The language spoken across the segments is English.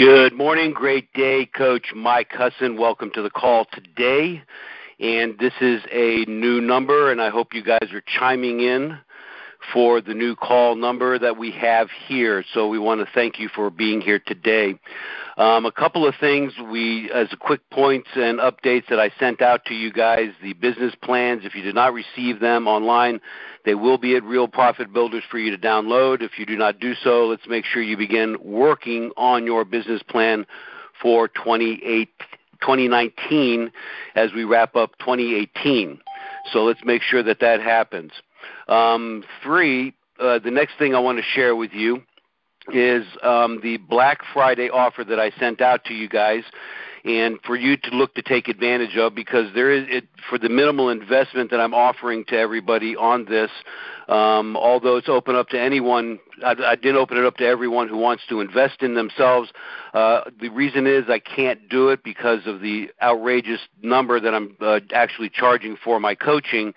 Good morning, great day, Coach Mike Husson. Welcome to the call today. And this is a new number, and I hope you guys are chiming in for the new call number that we have here. So we want to thank you for being here today. Um, a couple of things we, as quick points and updates that I sent out to you guys, the business plans. If you did not receive them online, they will be at Real Profit Builders for you to download. If you do not do so, let's make sure you begin working on your business plan for 2019 as we wrap up 2018. So let's make sure that that happens. Um, three, uh, the next thing I want to share with you is um, the Black Friday offer that I sent out to you guys and for you to look to take advantage of because there is it for the minimal investment that I'm offering to everybody on this um, although it's open up to anyone I, I didn't open it up to everyone who wants to invest in themselves. Uh, the reason is I can't do it because of the outrageous number that I'm uh, actually charging for my coaching.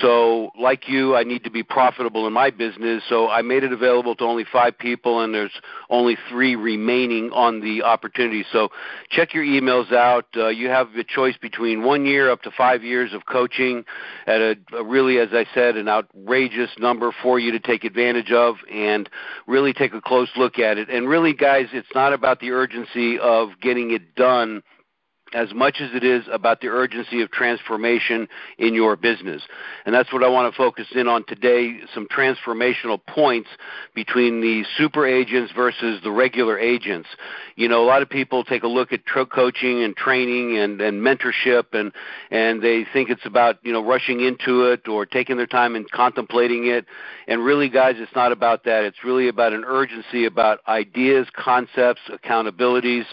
So, like you, I need to be profitable in my business. So, I made it available to only five people, and there's only three remaining on the opportunity. So, check your emails out. Uh, you have a choice between one year up to five years of coaching at a, a really, as I said, an outrageous number for you to take advantage of. And really take a close look at it. And really, guys, it's not about the urgency of getting it done as much as it is about the urgency of transformation in your business. And that's what I want to focus in on today some transformational points between the super agents versus the regular agents. You know, a lot of people take a look at tro- coaching and training and, and mentorship and, and they think it's about, you know, rushing into it or taking their time and contemplating it. And really, guys, it's not about that. It's really about an urgency about ideas, concepts, accountabilities,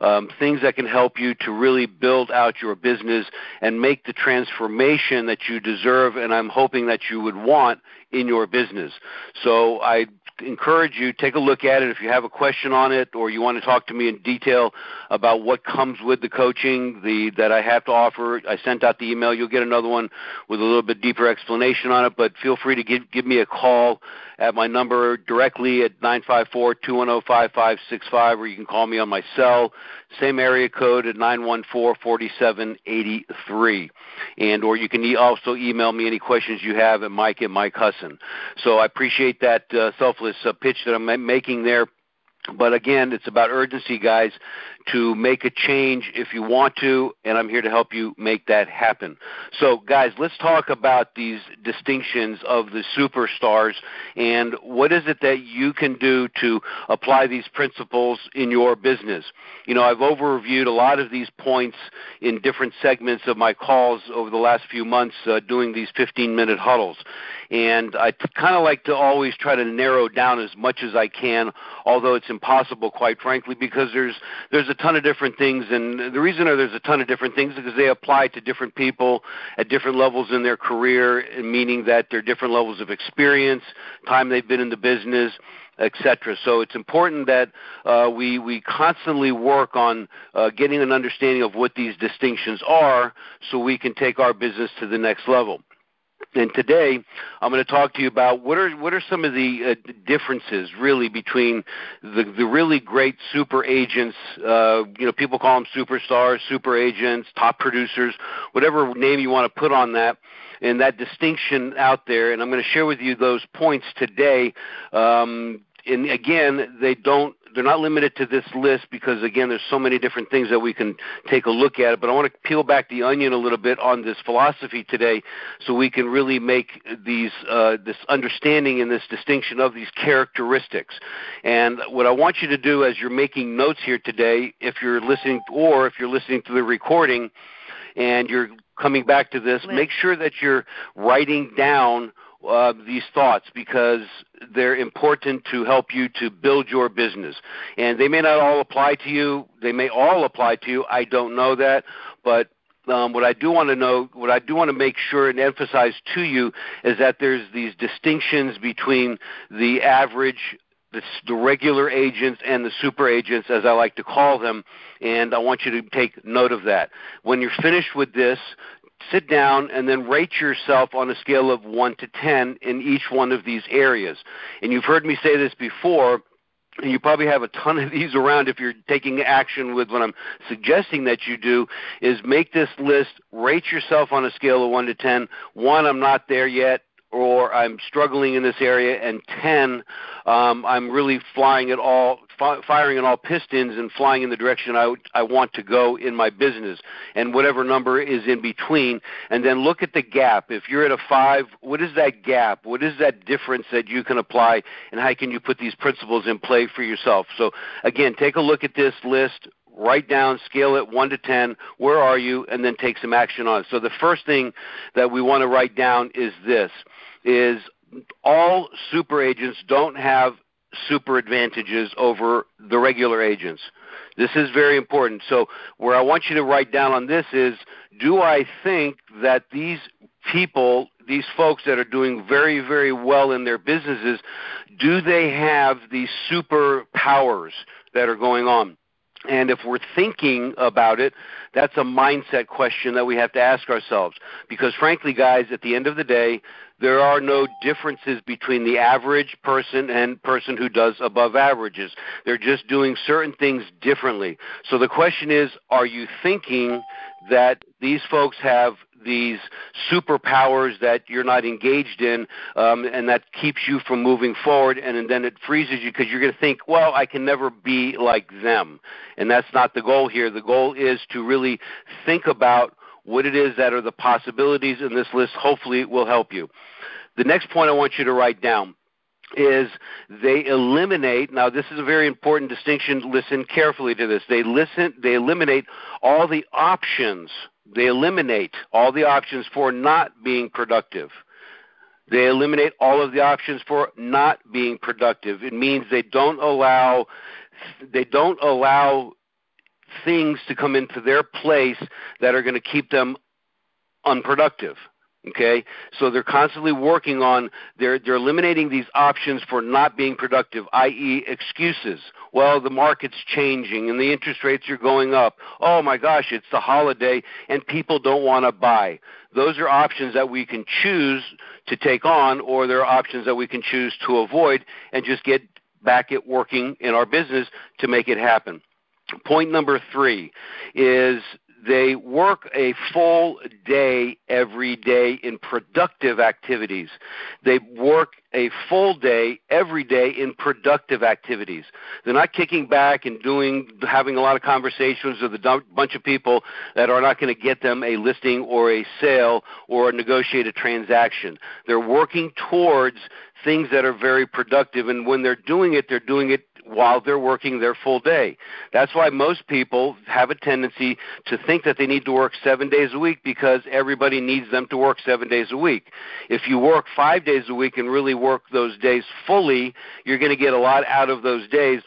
um, things that can help you to really really build out your business and make the transformation that you deserve and I'm hoping that you would want in your business. So I encourage you take a look at it if you have a question on it or you want to talk to me in detail about what comes with the coaching the that I have to offer. I sent out the email. You'll get another one with a little bit deeper explanation on it, but feel free to give give me a call at my number directly at 954-210-5565 or you can call me on my cell, same area code at 914-4783. And or you can e- also email me any questions you have at Mike at Mike Husson. So I appreciate that uh, selfless uh, pitch that I'm making there. But again, it's about urgency, guys, to make a change if you want to, and I'm here to help you make that happen. So, guys, let's talk about these distinctions of the superstars and what is it that you can do to apply these principles in your business. You know, I've overviewed a lot of these points in different segments of my calls over the last few months uh, doing these 15 minute huddles. And I kind of like to always try to narrow down as much as I can, although it's impossible, quite frankly, because there's there's a ton of different things, and the reason there's a ton of different things is because they apply to different people at different levels in their career, meaning that they're different levels of experience, time they've been in the business, etc. So it's important that uh, we we constantly work on uh, getting an understanding of what these distinctions are, so we can take our business to the next level. And today, I'm going to talk to you about what are what are some of the uh, differences really between the the really great super agents. Uh, you know, people call them superstars, super agents, top producers, whatever name you want to put on that, and that distinction out there. And I'm going to share with you those points today. Um, and again, they don't they're not limited to this list because again there's so many different things that we can take a look at but i want to peel back the onion a little bit on this philosophy today so we can really make these uh, this understanding and this distinction of these characteristics. And what i want you to do as you're making notes here today if you're listening or if you're listening to the recording and you're coming back to this make sure that you're writing down uh, these thoughts because they're important to help you to build your business. And they may not all apply to you. They may all apply to you. I don't know that, but um, what I do want to know, what I do want to make sure and emphasize to you is that there's these distinctions between the average the, the, regular agents and the super agents, as I like to call them, and I want you to take note of that. When you're finished with this, sit down and then rate yourself on a scale of 1 to 10 in each one of these areas. And you've heard me say this before, and you probably have a ton of these around if you're taking action with what I'm suggesting that you do, is make this list, rate yourself on a scale of 1 to 10. 1, I'm not there yet or I'm struggling in this area, and 10, um, I'm really flying at all, fi- firing at all pistons and flying in the direction I, I want to go in my business, and whatever number is in between. And then look at the gap. If you're at a 5, what is that gap? What is that difference that you can apply, and how can you put these principles in play for yourself? So, again, take a look at this list, write down, scale it 1 to 10, where are you, and then take some action on it. So the first thing that we want to write down is this, is all super agents don't have super advantages over the regular agents. This is very important. So where I want you to write down on this is, do I think that these people, these folks that are doing very, very well in their businesses, do they have these superpowers that are going on? And if we're thinking about it, that's a mindset question that we have to ask ourselves. Because frankly, guys, at the end of the day, there are no differences between the average person and person who does above averages. They're just doing certain things differently. So the question is, are you thinking that these folks have these superpowers that you're not engaged in, um, and that keeps you from moving forward, and, and then it freezes you because you're going to think, well, I can never be like them. And that's not the goal here. The goal is to really think about what it is that are the possibilities, in this list hopefully it will help you. The next point I want you to write down is they eliminate now this is a very important distinction listen carefully to this they listen they eliminate all the options they eliminate all the options for not being productive. They eliminate all of the options for not being productive. It means they don't allow they don't allow things to come into their place that are going to keep them unproductive. Okay, so they're constantly working on they're they're eliminating these options for not being productive, i.e., excuses. Well, the market's changing and the interest rates are going up. Oh my gosh, it's the holiday and people don't want to buy. Those are options that we can choose to take on, or there are options that we can choose to avoid and just get back at working in our business to make it happen. Point number three is they work a full day every day in productive activities. They work a full day every day in productive activities. They're not kicking back and doing having a lot of conversations with a bunch of people that are not going to get them a listing or a sale or a negotiated transaction. They're working towards things that are very productive and when they're doing it they're doing it while they're working their full day. That's why most people have a tendency to think that they need to work seven days a week because everybody needs them to work seven days a week. If you work five days a week and really work those days fully, you're going to get a lot out of those days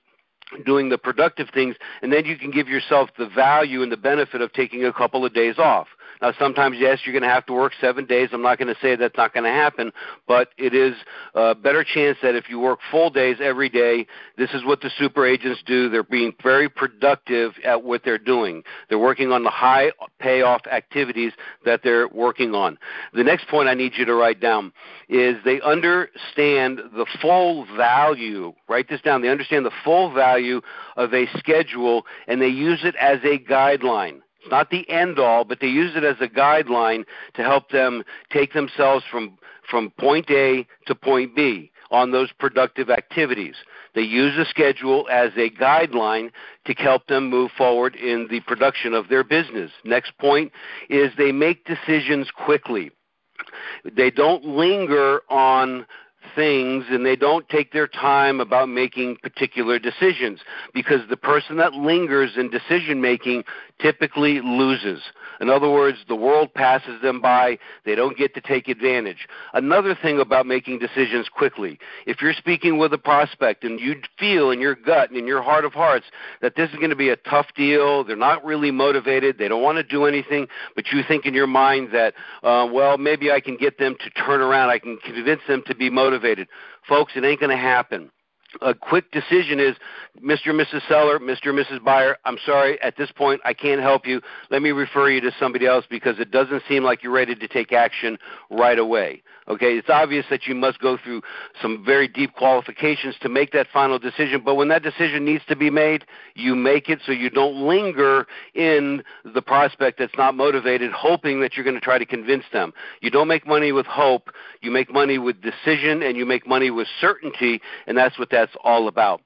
doing the productive things, and then you can give yourself the value and the benefit of taking a couple of days off. Now, sometimes, yes, you're going to have to work seven days. I'm not going to say that's not going to happen, but it is a better chance that if you work full days every day, this is what the super agents do. They're being very productive at what they're doing. They're working on the high payoff activities that they're working on. The next point I need you to write down is they understand the full value. Write this down. They understand the full value of a schedule and they use it as a guideline. Not the end all, but they use it as a guideline to help them take themselves from, from point A to point B on those productive activities. They use a schedule as a guideline to help them move forward in the production of their business. Next point is they make decisions quickly. They don't linger on things and they don't take their time about making particular decisions because the person that lingers in decision making typically loses. In other words, the world passes them by, they don't get to take advantage. Another thing about making decisions quickly, if you're speaking with a prospect and you feel in your gut and in your heart of hearts that this is going to be a tough deal, they're not really motivated, they don't want to do anything, but you think in your mind that, uh, well, maybe I can get them to turn around, I can convince them to be motivated. Folks, it ain't going to happen a quick decision is Mr. and Mrs. Seller, Mr. and Mrs. Buyer, I'm sorry, at this point I can't help you. Let me refer you to somebody else because it doesn't seem like you're ready to take action right away. Okay, it's obvious that you must go through some very deep qualifications to make that final decision, but when that decision needs to be made, you make it so you don't linger in the prospect that's not motivated, hoping that you're going to try to convince them. You don't make money with hope, you make money with decision, and you make money with certainty, and that's what that's all about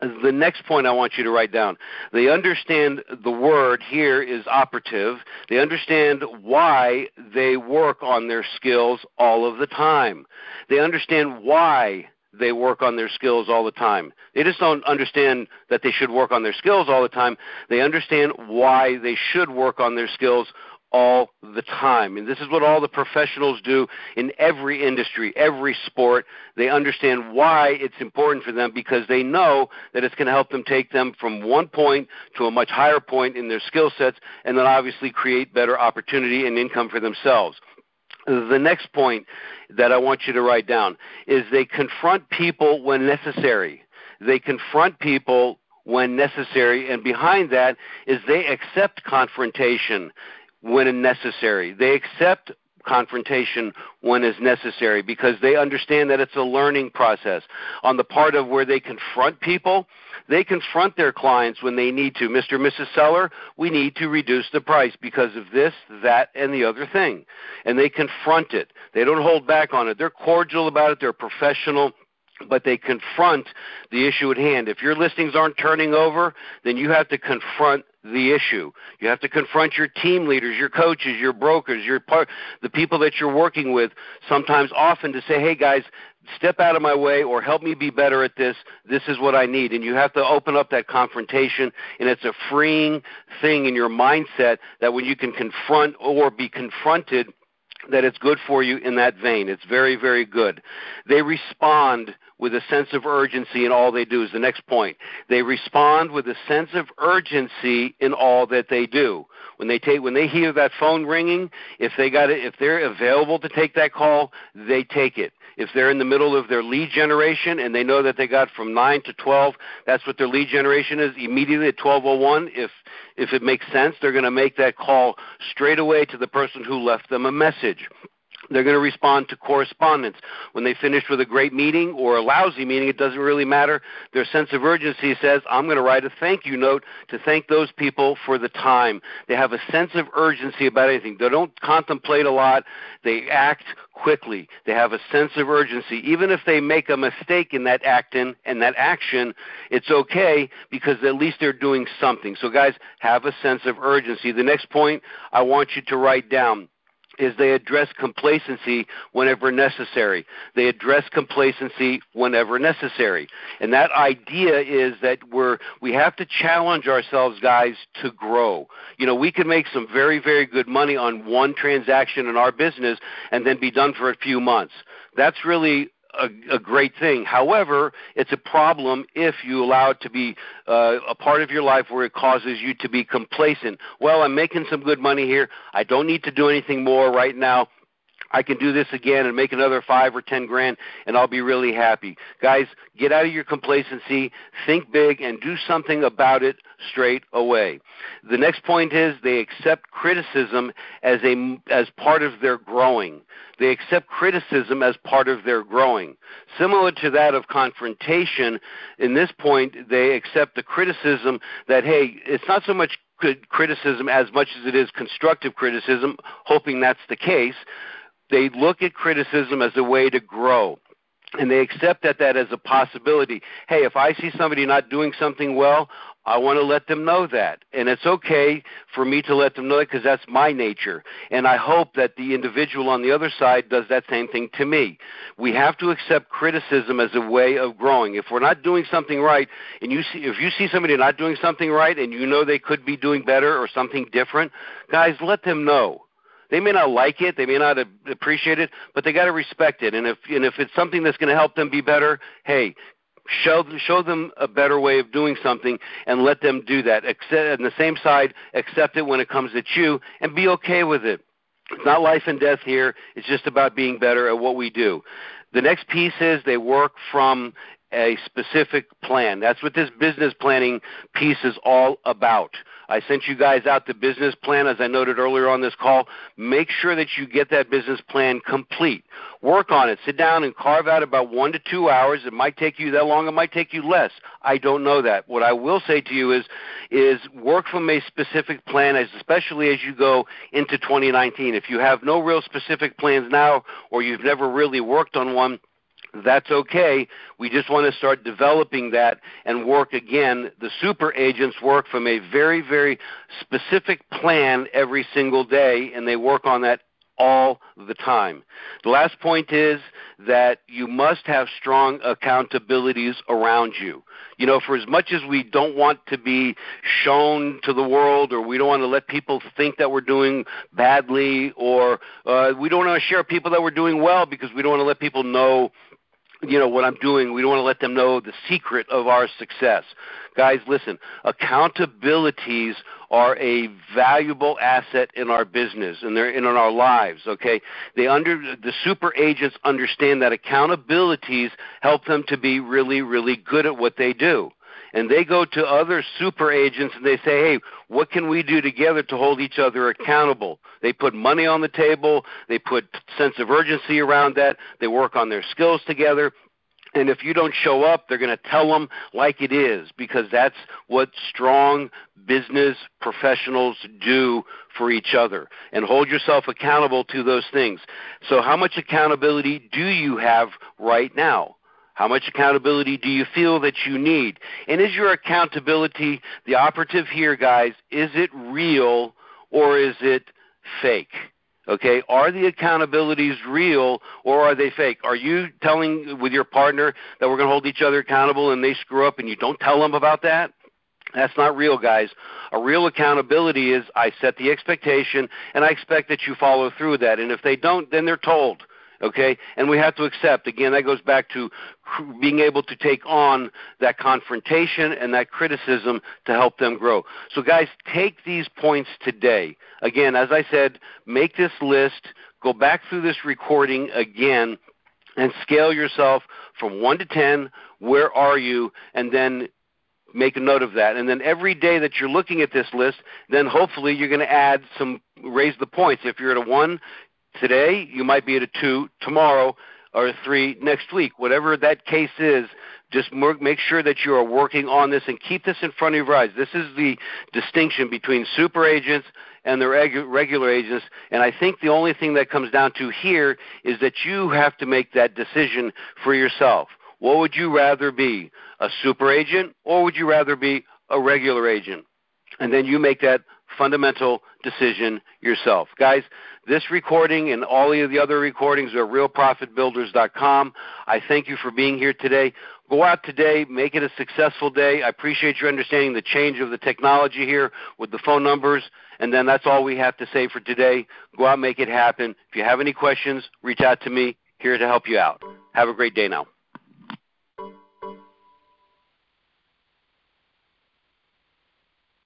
the next point I want you to write down. They understand the word here is operative. They understand why they work on their skills all of the time. They understand why they work on their skills all the time. They just don't understand that they should work on their skills all the time. They understand why they should work on their skills all the time. And this is what all the professionals do in every industry, every sport. They understand why it's important for them because they know that it's going to help them take them from one point to a much higher point in their skill sets and then obviously create better opportunity and income for themselves. The next point that I want you to write down is they confront people when necessary. They confront people when necessary, and behind that is they accept confrontation when necessary. They accept confrontation when is necessary because they understand that it's a learning process. On the part of where they confront people, they confront their clients when they need to. Mr. Mrs. Seller, we need to reduce the price because of this, that, and the other thing. And they confront it. They don't hold back on it. They're cordial about it. They're professional but they confront the issue at hand. If your listings aren't turning over, then you have to confront the issue. You have to confront your team leaders, your coaches, your brokers, your par- the people that you're working with, sometimes often to say, "Hey guys, step out of my way or help me be better at this. This is what I need." And you have to open up that confrontation and it's a freeing thing in your mindset that when you can confront or be confronted that it's good for you in that vein. It's very, very good. They respond with a sense of urgency in all they do is the next point. They respond with a sense of urgency in all that they do. When they take when they hear that phone ringing, if they got it if they're available to take that call, they take it. If they're in the middle of their lead generation and they know that they got from 9 to 12, that's what their lead generation is, immediately at 1201, if if it makes sense, they're going to make that call straight away to the person who left them a message. They're going to respond to correspondence. When they finish with a great meeting or a lousy meeting, it doesn't really matter. Their sense of urgency says, I'm going to write a thank you note to thank those people for the time. They have a sense of urgency about anything. They don't contemplate a lot. They act quickly. They have a sense of urgency. Even if they make a mistake in that acting and that action, it's okay because at least they're doing something. So guys, have a sense of urgency. The next point I want you to write down is they address complacency whenever necessary. They address complacency whenever necessary. And that idea is that we're we have to challenge ourselves guys to grow. You know, we can make some very very good money on one transaction in our business and then be done for a few months. That's really a, a, great thing. However, it's a problem if you allow it to be uh, a part of your life where it causes you to be complacent. Well, I'm making some good money here. I don't need to do anything more right now. I can do this again and make another five or ten grand, and I'll be really happy. Guys, get out of your complacency, think big, and do something about it straight away. The next point is they accept criticism as a as part of their growing. They accept criticism as part of their growing. Similar to that of confrontation, in this point they accept the criticism that hey, it's not so much good criticism as much as it is constructive criticism, hoping that's the case they look at criticism as a way to grow and they accept that that as a possibility. Hey, if I see somebody not doing something well, I want to let them know that. And it's okay for me to let them know that because that's my nature. And I hope that the individual on the other side does that same thing to me. We have to accept criticism as a way of growing. If we're not doing something right and you see if you see somebody not doing something right and you know they could be doing better or something different, guys, let them know they may not like it, they may not appreciate it, but they got to respect it. And if and if it's something that's going to help them be better, hey, show show them a better way of doing something and let them do that. Accept, on the same side, accept it when it comes at you and be okay with it. It's not life and death here. It's just about being better at what we do. The next piece is they work from a specific plan. That's what this business planning piece is all about. I sent you guys out the business plan, as I noted earlier on this call. Make sure that you get that business plan complete. Work on it. Sit down and carve out about one to two hours. It might take you that long. It might take you less. I don't know that. What I will say to you is, is work from a specific plan, especially as you go into 2019. If you have no real specific plans now, or you've never really worked on one, that's okay. We just want to start developing that and work again. The super agents work from a very, very specific plan every single day, and they work on that all the time. The last point is that you must have strong accountabilities around you. You know, for as much as we don't want to be shown to the world or we don't want to let people think that we're doing badly or uh, we don't want to share people that we're doing well because we don't want to let people know you know what I'm doing. We don't want to let them know the secret of our success. Guys, listen, accountabilities are a valuable asset in our business and they're in our lives, okay? They under the super agents understand that accountabilities help them to be really really good at what they do and they go to other super agents and they say, hey, what can we do together to hold each other accountable? They put money on the table, they put sense of urgency around that, they work on their skills together. And if you don't show up, they're going to tell them like it is because that's what strong business professionals do for each other and hold yourself accountable to those things. So, how much accountability do you have right now? How much accountability do you feel that you need? And is your accountability, the operative here, guys, is it real or is it fake? Okay, are the accountabilities real or are they fake? Are you telling with your partner that we're going to hold each other accountable and they screw up and you don't tell them about that? That's not real, guys. A real accountability is I set the expectation and I expect that you follow through with that. And if they don't, then they're told okay? And we have to accept. Again, that goes back to being able to take on that confrontation and that criticism to help them grow. So, guys, take these points today. Again, as I said, make this list, go back through this recording again, and scale yourself from 1 to 10. Where are you? And then make a note of that. And then every day that you're looking at this list, then hopefully you're going to add some, raise the points. If you're at a 1, Today, you might be at a two. Tomorrow, or a three next week. Whatever that case is, just make sure that you are working on this and keep this in front of your eyes. This is the distinction between super agents and the regular agents. And I think the only thing that comes down to here is that you have to make that decision for yourself. What would you rather be, a super agent, or would you rather be a regular agent? And then you make that fundamental decision yourself. Guys, this recording and all of the other recordings are realprofitbuilders.com. I thank you for being here today. Go out today, make it a successful day. I appreciate your understanding the change of the technology here with the phone numbers. And then that's all we have to say for today. Go out, make it happen. If you have any questions, reach out to me. Here to help you out. Have a great day now.